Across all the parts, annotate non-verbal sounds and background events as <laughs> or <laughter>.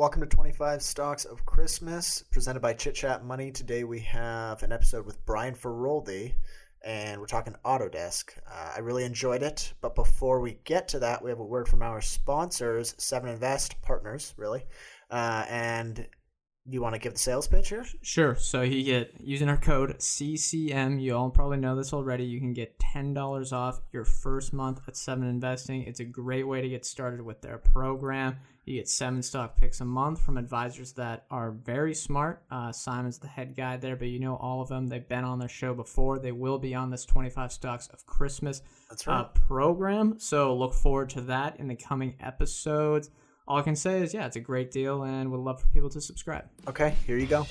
Welcome to 25 Stocks of Christmas, presented by Chit Chat Money. Today we have an episode with Brian Feroldi, and we're talking Autodesk. Uh, I really enjoyed it, but before we get to that, we have a word from our sponsors, Seven Invest partners, really. Uh, and you want to give the sales pitch here? Sure. So you get using our code CCM. You all probably know this already. You can get ten dollars off your first month at Seven Investing. It's a great way to get started with their program. You get seven stock picks a month from advisors that are very smart. Uh, Simon's the head guy there, but you know all of them. They've been on their show before. They will be on this 25 Stocks of Christmas That's right. uh, program. So look forward to that in the coming episodes. All I can say is, yeah, it's a great deal and would love for people to subscribe. Okay, here you go.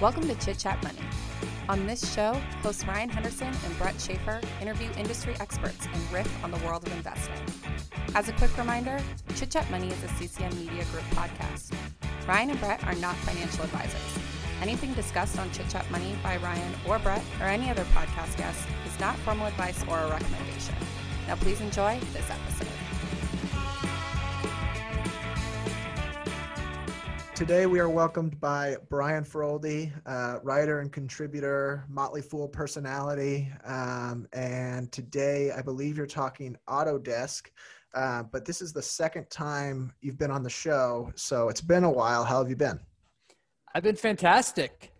Welcome to Chit Chat Money. On this show, hosts Ryan Henderson and Brett Schafer interview industry experts and riff on the world of investing. As a quick reminder, Chit Chat Money is a CCM Media Group podcast. Ryan and Brett are not financial advisors. Anything discussed on Chit Chat Money by Ryan or Brett or any other podcast guest is not formal advice or a recommendation. Now, please enjoy this episode. Today we are welcomed by Brian Feroldi, uh, writer and contributor, Motley Fool personality. Um, and today I believe you're talking Autodesk, uh, but this is the second time you've been on the show. So it's been a while. How have you been? I've been fantastic.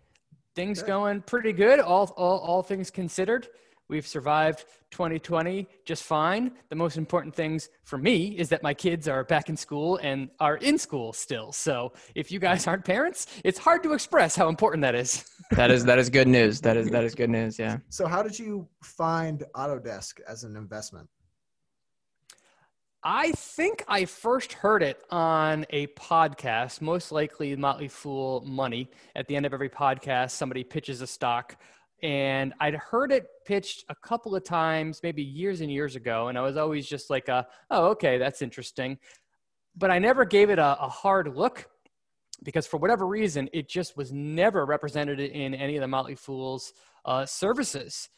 Things Good. going pretty good. All, all, all things considered, we've survived 2020 just fine. The most important things for me is that my kids are back in school and are in school still. So if you guys aren't parents, it's hard to express how important that is. <laughs> That is that is good news. That is that is good news. Yeah. So how did you find Autodesk as an investment? I think I first heard it on a podcast, most likely Motley Fool Money. At the end of every podcast, somebody pitches a stock. And I'd heard it pitched a couple of times, maybe years and years ago. And I was always just like, a, oh, okay, that's interesting. But I never gave it a, a hard look because for whatever reason, it just was never represented in any of the Motley Fool's uh, services.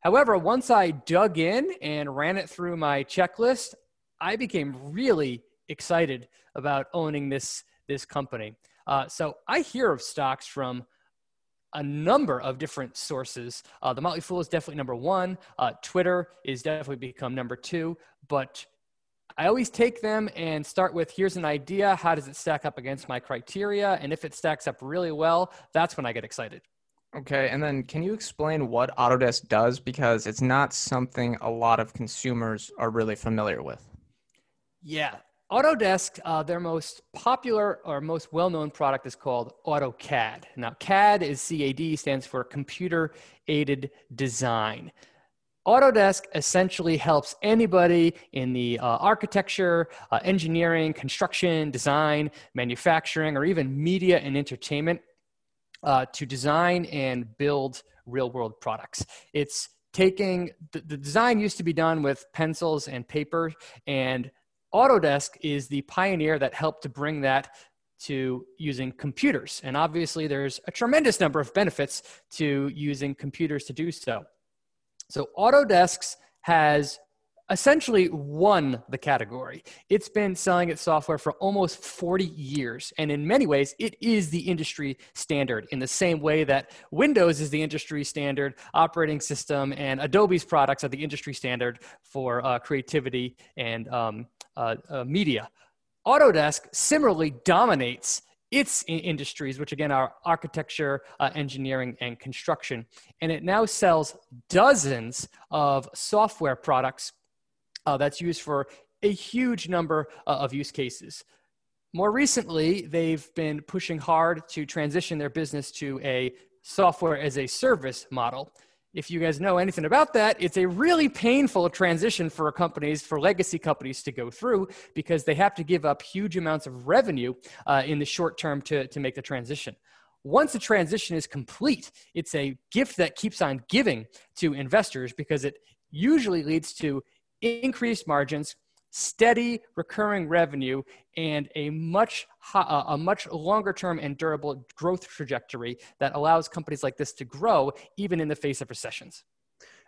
However, once I dug in and ran it through my checklist, I became really excited about owning this this company. Uh, so I hear of stocks from a number of different sources. Uh, the Motley Fool is definitely number one. Uh, Twitter is definitely become number two. But I always take them and start with here's an idea. How does it stack up against my criteria? And if it stacks up really well, that's when I get excited. Okay, and then can you explain what Autodesk does because it's not something a lot of consumers are really familiar with? Yeah. Autodesk, uh, their most popular or most well known product is called AutoCAD. Now, CAD is CAD, stands for Computer Aided Design. Autodesk essentially helps anybody in the uh, architecture, uh, engineering, construction, design, manufacturing, or even media and entertainment uh, to design and build real world products. It's taking the, the design used to be done with pencils and paper, and Autodesk is the pioneer that helped to bring that to using computers. And obviously, there's a tremendous number of benefits to using computers to do so. So, Autodesk has essentially won the category. It's been selling its software for almost 40 years. And in many ways, it is the industry standard in the same way that Windows is the industry standard operating system and Adobe's products are the industry standard for uh, creativity and um, uh, uh, media. Autodesk similarly dominates its industries, which again are architecture, uh, engineering, and construction. And it now sells dozens of software products uh, that's used for a huge number uh, of use cases. More recently, they've been pushing hard to transition their business to a software as a service model. If you guys know anything about that, it's a really painful transition for companies, for legacy companies to go through because they have to give up huge amounts of revenue uh, in the short term to, to make the transition. Once the transition is complete, it's a gift that keeps on giving to investors because it usually leads to increased margins, steady recurring revenue, and a much uh, a much longer term and durable growth trajectory that allows companies like this to grow even in the face of recessions.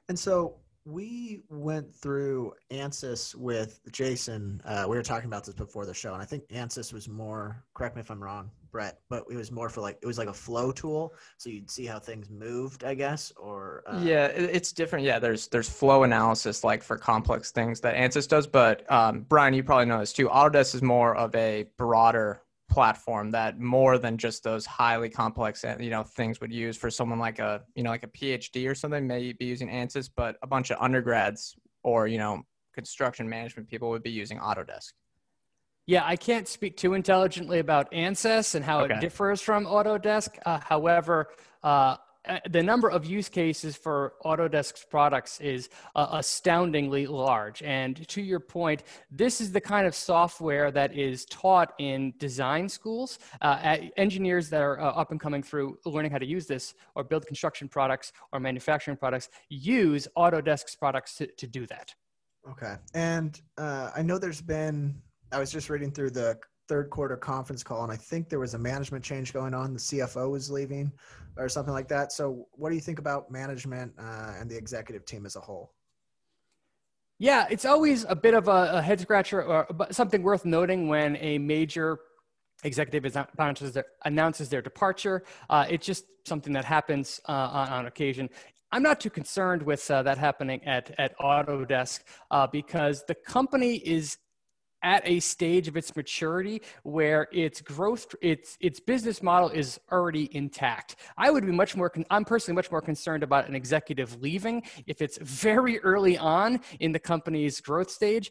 And so we went through ANSYS with Jason. Uh, we were talking about this before the show, and I think ANSYS was more. Correct me if I'm wrong, Brett, but it was more for like it was like a flow tool, so you'd see how things moved, I guess. Or uh... yeah, it's different. Yeah, there's there's flow analysis like for complex things that ANSYS does, but um, Brian, you probably know this too. Autodesk is more of a broader platform that more than just those highly complex uh, you know things would use for someone like a you know like a phd or something may be using ansys but a bunch of undergrads or you know construction management people would be using autodesk yeah i can't speak too intelligently about ansys and how okay. it differs from autodesk uh, however uh, uh, the number of use cases for Autodesk's products is uh, astoundingly large. And to your point, this is the kind of software that is taught in design schools. Uh, engineers that are uh, up and coming through learning how to use this or build construction products or manufacturing products use Autodesk's products to, to do that. Okay. And uh, I know there's been, I was just reading through the third quarter conference call, and I think there was a management change going on. The CFO was leaving, or something like that. So, what do you think about management uh, and the executive team as a whole? Yeah, it's always a bit of a, a head scratcher or something worth noting when a major executive announces their, announces their departure. Uh, it's just something that happens uh, on, on, occasion. I'm not too concerned with uh, that happening at, at Autodesk uh, because the company is at a stage of its maturity where its growth its its business model is already intact i would be much more i'm personally much more concerned about an executive leaving if it's very early on in the company's growth stage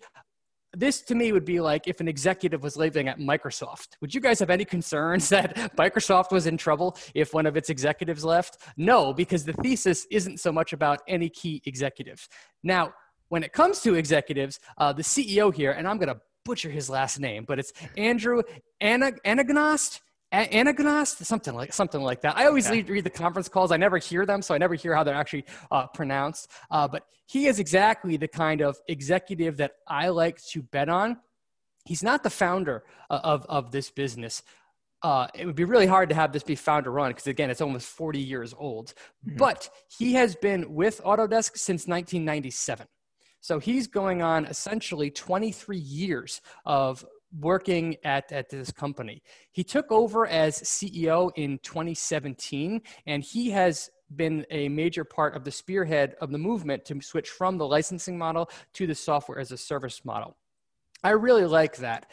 this to me would be like if an executive was leaving at Microsoft. Would you guys have any concerns <laughs> that Microsoft was in trouble if one of its executives left? No, because the thesis isn't so much about any key executives. Now, when it comes to executives, uh, the CEO here, and I'm going to butcher his last name, but it's Andrew Anagnost. Anagnost, something like something like that. I always okay. read, read, the conference calls. I never hear them, so I never hear how they're actually uh, pronounced. Uh, but he is exactly the kind of executive that I like to bet on. He's not the founder uh, of of this business. Uh, it would be really hard to have this be founder run because again, it's almost 40 years old. Mm-hmm. But he has been with Autodesk since 1997. So he's going on essentially 23 years of working at, at this company. He took over as CEO in 2017, and he has been a major part of the spearhead of the movement to switch from the licensing model to the software as a service model. I really like that.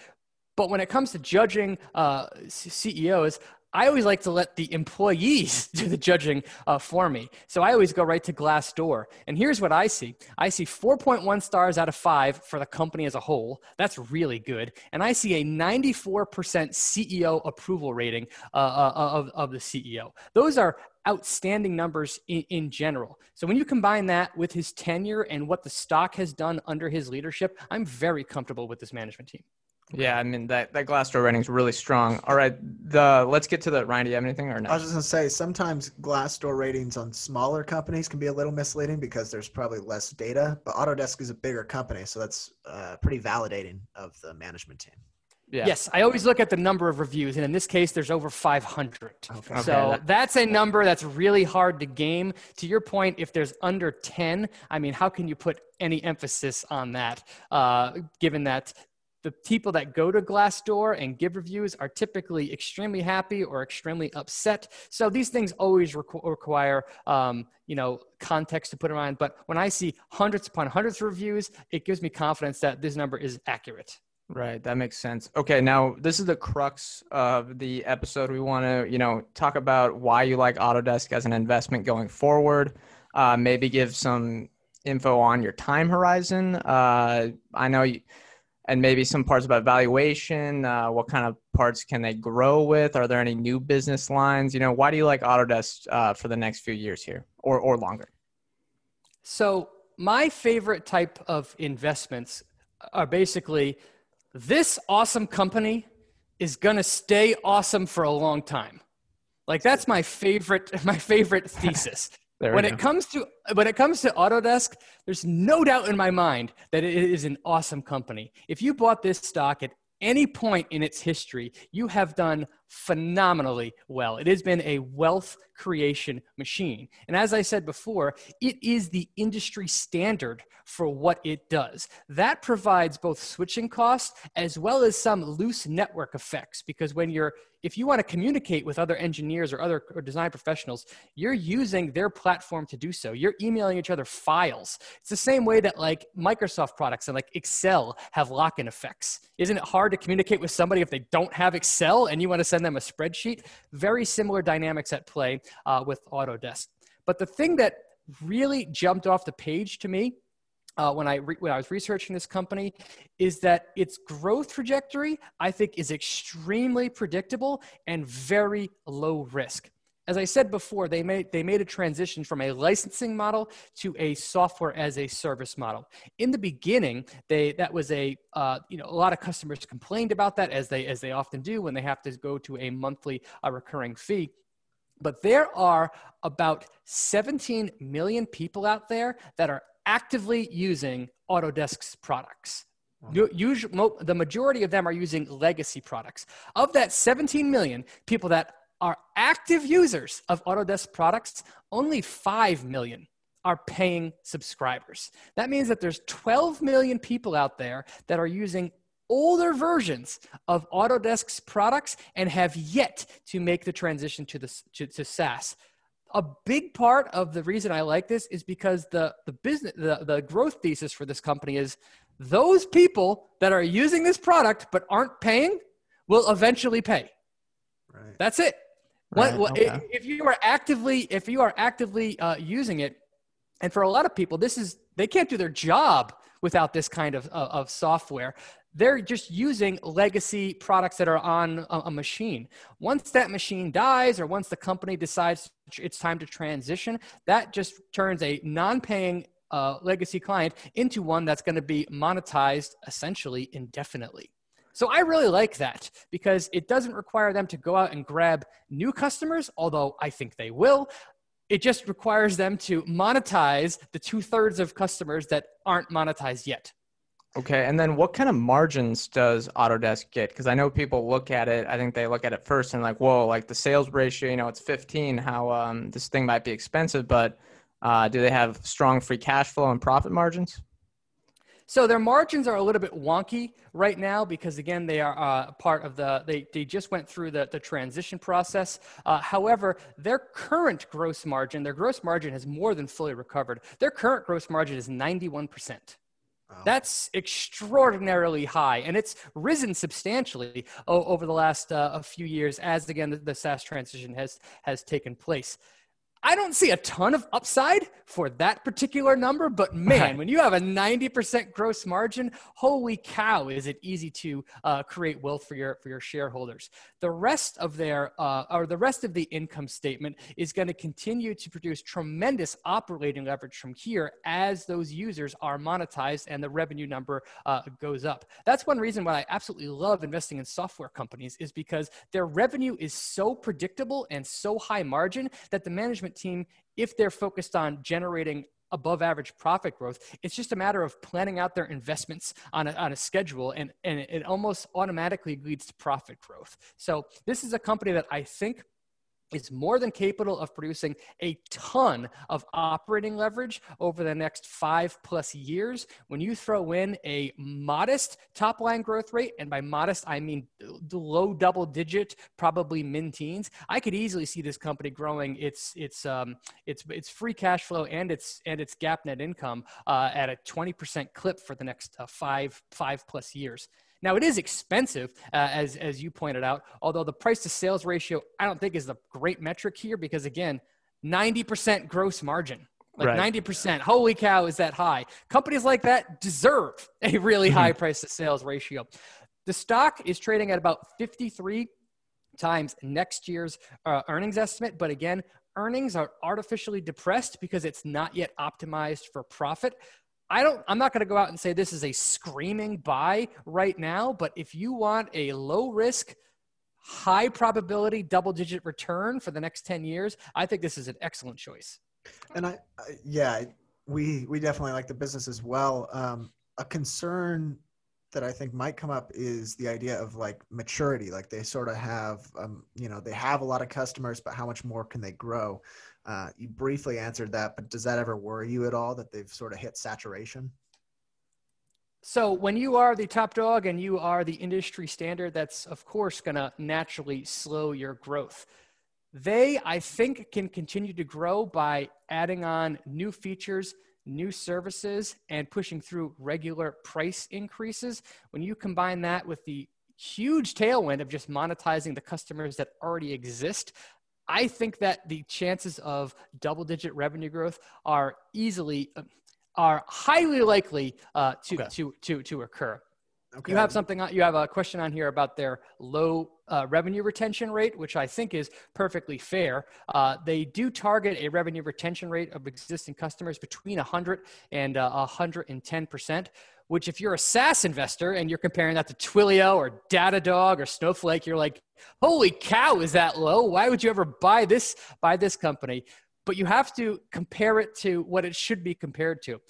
But when it comes to judging uh, CEOs, I always like to let the employees <laughs> do the judging uh, for me. So I always go right to Glassdoor. And here's what I see I see 4.1 stars out of five for the company as a whole. That's really good. And I see a 94% CEO approval rating uh, uh, of, of the CEO. Those are outstanding numbers in, in, general. So when you combine that with his tenure and what the stock has done under his leadership, I'm very comfortable with this management team. Yeah, I mean that that Glassdoor rating is really strong. All right, the let's get to the Ryan. Do you have anything or no? I was just gonna say sometimes Glassdoor ratings on smaller companies can be a little misleading because there's probably less data. But Autodesk is a bigger company, so that's uh, pretty validating of the management team. Yeah. Yes, I always look at the number of reviews, and in this case, there's over 500. Okay. So that's a number that's really hard to game. To your point, if there's under 10, I mean, how can you put any emphasis on that, uh, given that the people that go to Glassdoor and give reviews are typically extremely happy or extremely upset. So these things always requ- require, um, you know, context to put around. But when I see hundreds upon hundreds of reviews, it gives me confidence that this number is accurate. Right, that makes sense. Okay, now this is the crux of the episode. We want to, you know, talk about why you like Autodesk as an investment going forward. Uh, maybe give some info on your time horizon. Uh, I know you and maybe some parts about valuation. Uh, what kind of parts can they grow with? Are there any new business lines? You know, why do you like Autodesk uh, for the next few years here or, or longer? So, my favorite type of investments are basically this awesome company is going to stay awesome for a long time. Like that's my favorite <laughs> my favorite thesis. <laughs> There when it comes to when it comes to Autodesk, there's no doubt in my mind that it is an awesome company. If you bought this stock at any point in its history, you have done phenomenally well. It has been a wealth creation machine. And as I said before, it is the industry standard for what it does. That provides both switching costs as well as some loose network effects because when you're if you want to communicate with other engineers or other or design professionals, you're using their platform to do so. You're emailing each other files. It's the same way that like Microsoft products and like Excel have lock-in effects. Isn't it hard to communicate with somebody if they don't have Excel and you want to send them a spreadsheet? Very similar dynamics at play uh, with Autodesk. But the thing that really jumped off the page to me uh, when I re- when I was researching this company is that its growth trajectory I think is extremely predictable and very low risk. As I said before, they made they made a transition from a licensing model to a software as a service model. In the beginning, they that was a uh, you know a lot of customers complained about that as they as they often do when they have to go to a monthly uh, recurring fee. But there are about 17 million people out there that are actively using Autodesk's products. Usually, the majority of them are using legacy products. Of that 17 million people that are active users of Autodesk products, only 5 million are paying subscribers. That means that there's 12 million people out there that are using older versions of Autodesk's products and have yet to make the transition to, the, to, to SaaS a big part of the reason I like this is because the the business the, the growth thesis for this company is those people that are using this product but aren't paying will eventually pay. Right. That's it. Right. What, okay. if, you are actively if you are actively uh, using it, and for a lot of people, this is they can't do their job without this kind of, of, of software they're just using legacy products that are on a, machine. Once that machine dies, or once the company decides it's time to transition, that just turns a non paying uh, legacy client into one that's going to be monetized essentially indefinitely. So I really like that because it doesn't require them to go out and grab new customers, although I think they will. It just requires them to monetize the two thirds of customers that aren't monetized yet. Okay, and then what kind of margins does Autodesk get? Because I know people look at it. I think they look at it first and like, whoa, like the sales ratio, you know, it's 15. How um, this thing might be expensive, but uh, do they have strong free cash flow and profit margins? So their margins are a little bit wonky right now because again they are uh, part of the they, they just went through the, the transition process. Uh, however, their current gross margin, their gross margin has more than fully recovered. Their current gross margin is 91 percent. That's extraordinarily high, and it's risen substantially over the last uh, a few years as again the, the SaaS transition has has taken place. I don't see a ton of upside for that particular number, but <laughs> man, when you have a 90% gross margin, holy cow, is it easy to uh, create wealth for your for your shareholders. The rest of their uh, or the rest of the income statement is going to continue to produce tremendous operating leverage from here as those users are monetized and the revenue number uh, goes up. That's one reason why I absolutely love investing in software companies is because their revenue is so predictable and so high margin that the management team, if they're focused on generating above average profit growth. It's just a matter of planning out their investments on a, on a schedule, and, and it almost automatically leads to profit growth. So, this is a company that I think is more than capable of producing a ton of operating leverage over the next five plus years. When you throw in a modest top line growth rate and by modest i mean low double digit probably min teens i could easily see this company growing its its um its its free cash flow and its and its GAAP net income uh, at a 20% clip for the next uh, five five plus years now, it is expensive, uh, as, as you pointed out, although the price to sales ratio, I don't think is the great metric here because, again, 90% gross margin. Like right. 90%. Holy cow, is that high? Companies like that deserve a really mm-hmm. high price to sales ratio. The stock is trading at about 53 times next year's uh, earnings estimate. But again, earnings are artificially depressed because it's not yet optimized for profit. I don't I'm not going to go out and say this is a screaming buy right now, but if you want a low risk high probability double digit return for the next 10 years, I think this is an excellent choice. And I, I yeah, we we definitely like the business as well. Um, a concern that I think might come up is the idea of like maturity. Like they sort of have, um, you know, they have a lot of customers, but how much more can they grow? Uh, you briefly answered that, but does that ever worry you at all that they've sort of hit saturation? So when you are the top dog and you are the industry standard, that's of course going to naturally slow your growth. They, I think, can continue to grow by adding on new features, new services, and pushing through regular price increases. When you combine that with the huge tailwind of just monetizing the customers that already exist, I think that the chances of double digit revenue growth are easily are highly likely uh, to, okay. to to to occur. Okay. You have something. You have a question on here about their low uh, revenue retention rate, which I think is perfectly fair. Uh, they do target a revenue retention rate of existing customers between 100 and uh, 110 percent. Which, if you're a SaaS investor and you're comparing that to Twilio or Datadog or Snowflake, you're like, "Holy cow, is that low? Why would you ever buy this buy this company?" But you have to compare it to what it should be compared to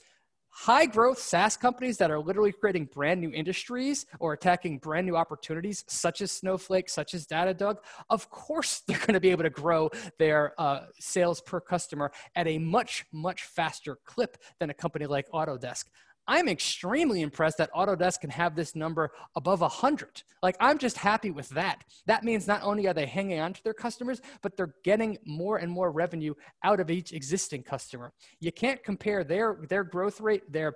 high growth SaaS companies that are literally creating brand new industries or attacking brand new opportunities, such as Snowflake, such as Datadog, of course <laughs> they're going to be able to grow their uh, sales per customer at a much, much faster clip than a company like Autodesk. I'm extremely impressed that Autodesk can have this number above 100. Like, I'm just happy with that. That means not only are they hanging on to their customers, but they're getting more and more revenue out of each existing customer. You can't compare their, their growth rate, their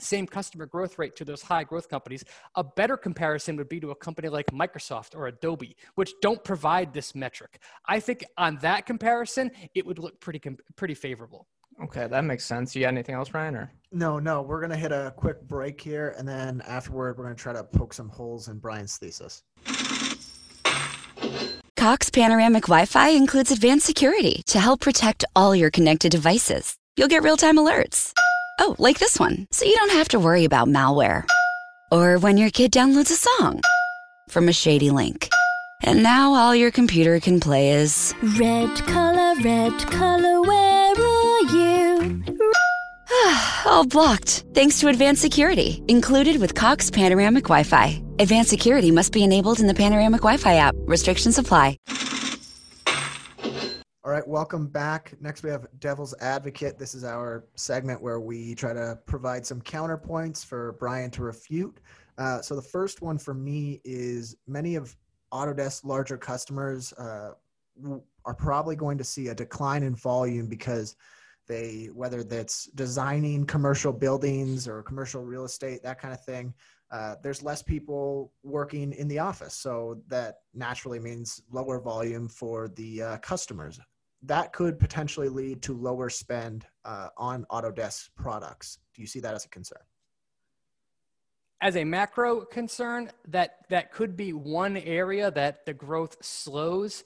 same customer growth rate to those high growth companies. A better comparison would be to a company like Microsoft or Adobe, which don't provide this metric. I think on that comparison, it would look pretty, pretty favorable. Okay, that makes sense. You got anything else, Brian? Or no, no. We're gonna hit a quick break here, and then afterward, we're gonna try to poke some holes in Brian's thesis. Cox Panoramic Wi-Fi includes advanced security to help protect all your connected devices. You'll get real-time alerts. Oh, like this one, so you don't have to worry about malware. Or when your kid downloads a song from a shady link. And now all your computer can play is Red color, red color, where are you? <sighs> all blocked. Thanks to advanced security, included with Cox Panoramic Wi Fi. Advanced security must be enabled in the Panoramic Wi Fi app. Restrictions apply. All right, welcome back. Next, we have Devil's Advocate. This is our segment where we try to provide some counterpoints for Brian to refute. Uh, so, the first one for me is many of Autodesk larger customers uh, are probably going to see a decline in volume because they, whether that's designing commercial buildings or commercial real estate, that kind of thing, uh, there's less people working in the office. So that naturally means lower volume for the uh, customers. That could potentially lead to lower spend uh, on Autodesk products. Do you see that as a concern? as a macro concern, that that could be one area that the growth slows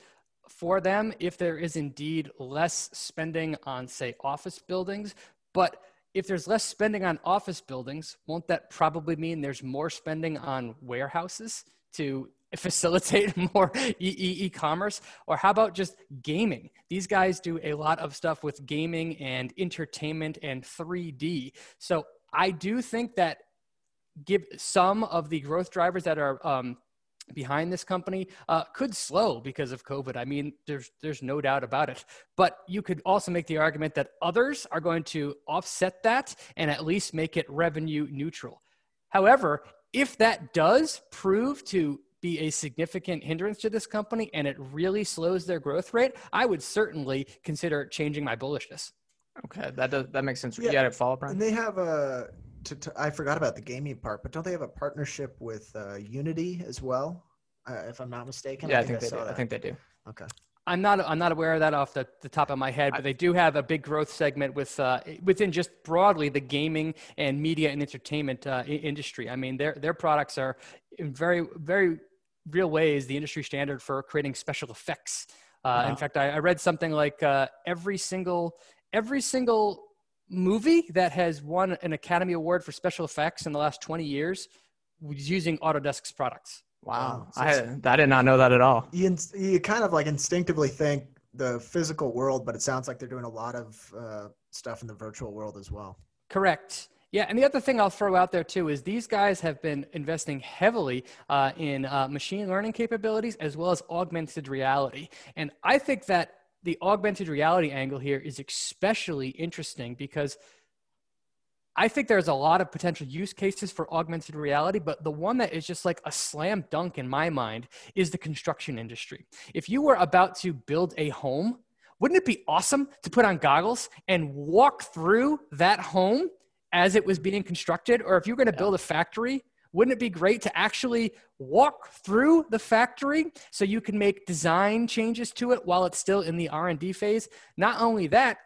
for them if there is indeed less spending on, say, office buildings. But if there's less spending on office buildings, won't that probably mean there's more spending on warehouses to <laughs> facilitate <laughs> more e- commerce or how about just gaming? These guys do a lot of stuff with gaming and entertainment and 3d so i do think that give some of the growth drivers that are um, behind this company uh, could slow because of COVID. I mean, there's there's no doubt about it. But you could also make the argument that others are going to offset that and at least make it revenue neutral. However, if that does prove to be a significant hindrance to this company and it really slows their growth rate, I would certainly consider changing my bullishness. Okay, that does that makes sense. Yeah, you got to follow, Brian. And they have a to, to, I forgot about the gaming part, but don't they have a partnership with uh, Unity as well? Uh, if I'm not mistaken. Yeah, I think, I think they do. That. I think they do. Okay. I'm not I'm not aware of that off the, the top of my head, but they do have a big growth segment with uh, within just broadly the gaming and media and entertainment uh, industry. I mean, their their products are in very very real ways the industry standard for creating special effects. Uh, wow. In fact, I, I, read something like uh, every single every single movie that has won an Academy Award for special effects in the last 20 years was using Autodesk's products. Wow. So I, I did not know that at all. You, you kind of like instinctively think the physical world, but it sounds like they're doing a lot of uh, stuff in the virtual world as well. Correct. Yeah, and the other thing I'll throw out there too is these guys have been investing heavily uh, in uh, machine learning capabilities as well as augmented reality. And I think that the augmented reality angle here is especially interesting because I think there's a lot of potential use cases for augmented reality, but the one that is just like a slam dunk in my mind is the construction industry. If you were about to build a home, wouldn't it be awesome to put on goggles and walk through that home as it was being constructed? Or if you're going to build a factory, wouldn't it be great to actually walk through the factory so you can make design changes to it while it's still in the R&D phase? Not only that,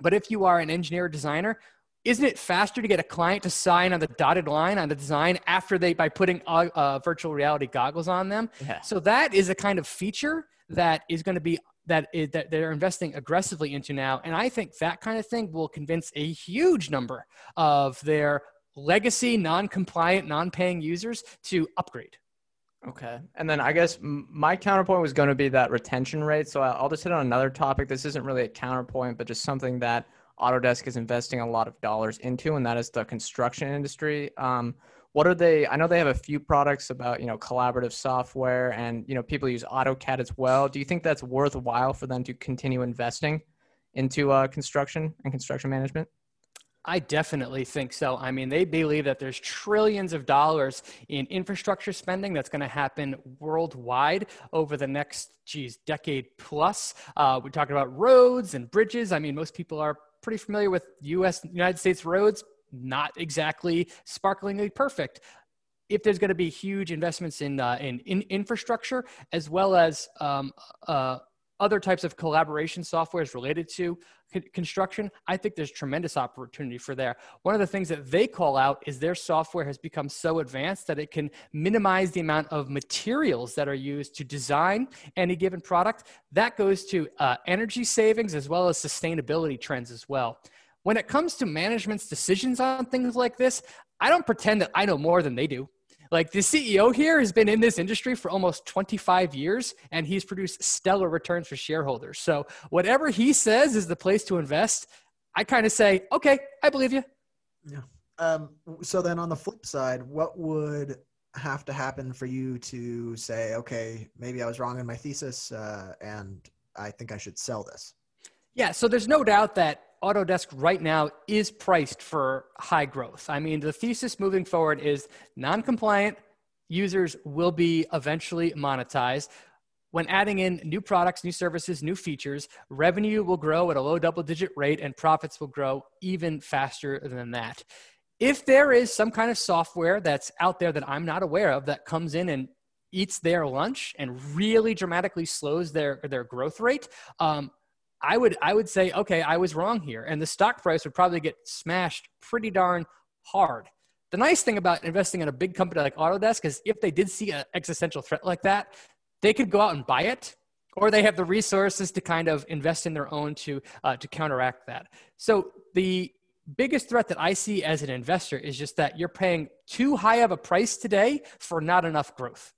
but if you are an engineer designer, isn't it faster to get a client to sign on the dotted line on the design after they by putting uh, uh, virtual reality goggles on them Yeah. so that is a kind of feature that is going to be that is that they're investing aggressively into now and i think that kind of thing will convince a huge number of their legacy non-compliant non-paying users to upgrade Okay. And then I guess my counterpoint was going to be that retention rate. So I'll just hit on another topic. This isn't really a counterpoint, but just something that Autodesk is investing a lot of dollars into, and that is the construction industry. Um, what are they? I know they have a few products about you know collaborative software, and you know people use AutoCAD as well. Do you think that's worthwhile for them to continue investing into uh, construction and construction management? I definitely think so. I mean, they believe that there's trillions of dollars in infrastructure spending that's going to happen worldwide over the next, geez, decade plus. Uh, we're talking about roads and bridges. I mean, most people are pretty familiar with U.S. United States roads. Not exactly sparklingly perfect. If there's going to be huge investments in uh, in, in infrastructure as well as um, uh, other types of collaboration softwares related to construction, I think there's tremendous opportunity for there. One of the things that they call out is their software has become so advanced that it can minimize the amount of materials that are used to design any given product. That goes to uh, energy savings as well as sustainability trends as well. When it comes to management's decisions on things like this, I don't pretend that I know more than they do. Like the CEO here has been in this industry for almost 25 years and he's produced stellar returns for shareholders. So whatever he says is the place to invest, I kind of say, okay, I believe you. Um, so then on the flip side, what would have to happen for you to say, okay, maybe I was wrong in my thesis, uh, and I think I should sell this? Yeah, so there's no doubt that Autodesk right now is priced for high growth. I mean, the thesis moving forward is non compliant users will be eventually monetized. When adding in new products, new services, new features, revenue will grow at a low double digit rate and profits will grow even faster than that. If there is some kind of software that's out there that I'm not aware of that comes in and eats their lunch and really dramatically slows their, their growth rate, um, I would I would say, okay, I was wrong here, and the stock price would probably get smashed pretty darn hard. The nice thing about investing in a big company like Autodesk is if they did see an existential threat like that, they could go out and buy it, or they have the resources to kind of invest in their own to uh, to counteract that. So the biggest threat that I see as an investor is just that you're paying too high of a price today for not enough growth.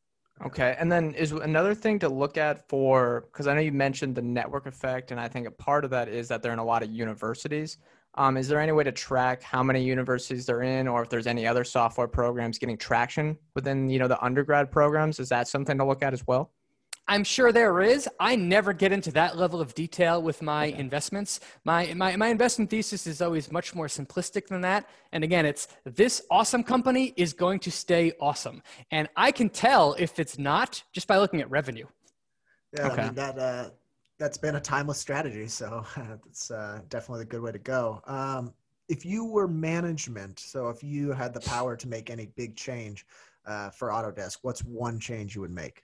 Okay, and then is another thing to look at for because I know you mentioned the network effect, and I think a part of that is that they're in a lot of universities. Um, is there any way to track how many universities they're in, or if there's any other software programs getting traction within you know the undergrad programs? Is that something to look at as well? I'm sure there is. I never get into that level of detail with my investments. My, my, my investment thesis is always much more simplistic than that. And again, it's this awesome company is going to stay awesome. And I can tell if it's not just by looking at revenue. Yeah, Okay. I mean that uh, that's been a timeless strategy, so <laughs> that's uh, definitely a good way to go. Um, if you were management, so if you had the power to make any big change uh, for Autodesk, what's one change you would make?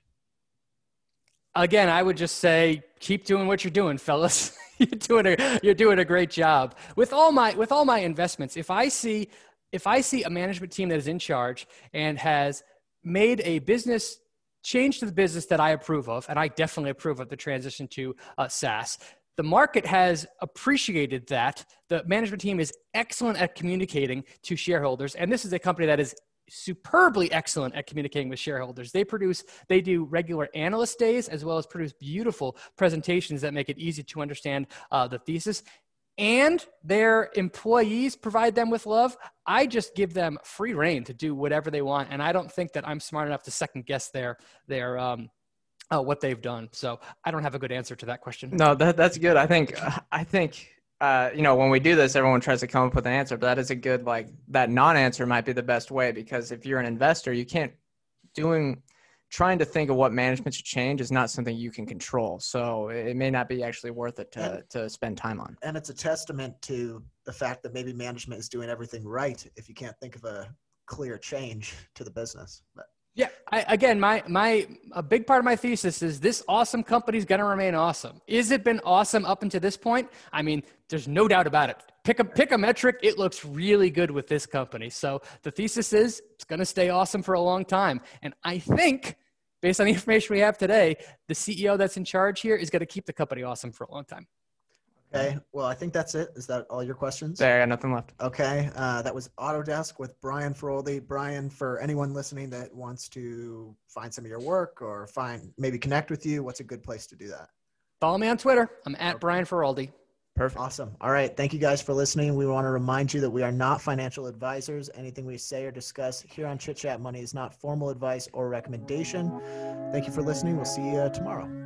Again, I would just say keep doing what you're doing, fellas. <laughs> you're doing a you're doing a great job. With all my with all my investments, if I see if I see a management team that is in charge and has made a business change to the business that I approve of, and I definitely approve of the transition to uh, SaaS. The market has appreciated that. The management team is excellent at communicating to shareholders, and this is a company that is superbly excellent at communicating with shareholders. They produce, they do regular analyst days as well as produce beautiful presentations that make it easy to understand uh, the thesis. and their employees provide them with love, I just give them free reign to do whatever they want. And I don't think that I'm smart enough to second guess their their um, uh, what they've done. So I don't have a good answer to that question. No, that that's good. I think I think uh, you know when we do this, everyone tries to come up with an answer, but that is a good like that non-answer might be the best way because if you're an investor, you can't doing trying to think of what management should change is not something you can control. So it may not be actually worth it to, And- to spend time on. And it's a testament to the fact that maybe management is doing everything right if you can't think of a clear change to the business. But Yeah, I, again, my my a big part of my thesis is this awesome company is going to remain awesome. Is it been awesome up until this point? I mean, there's no doubt about it. Pick a pick a metric, it looks really good with this company. So the thesis is it's going to stay awesome for a long time, and I think. Based on the <laughs> information we have today, the CEO that's in charge here is going to keep the company awesome for a long time. Okay, well, I think that's it. Is that all your questions? There, I got nothing left. Okay, uh, that was Autodesk with Brian Feroldi. Brian, for anyone listening that wants to find some of your work or find maybe connect with you, what's a good place to do that? Follow me on Twitter. I'm at Brian Feroldi. Perfect. Awesome. All right. Thank you guys for listening. We want to remind you that we are not financial advisors. Anything we say or discuss here on Chit Chat Money is not formal advice or recommendation. Thank you for listening. We'll see you tomorrow.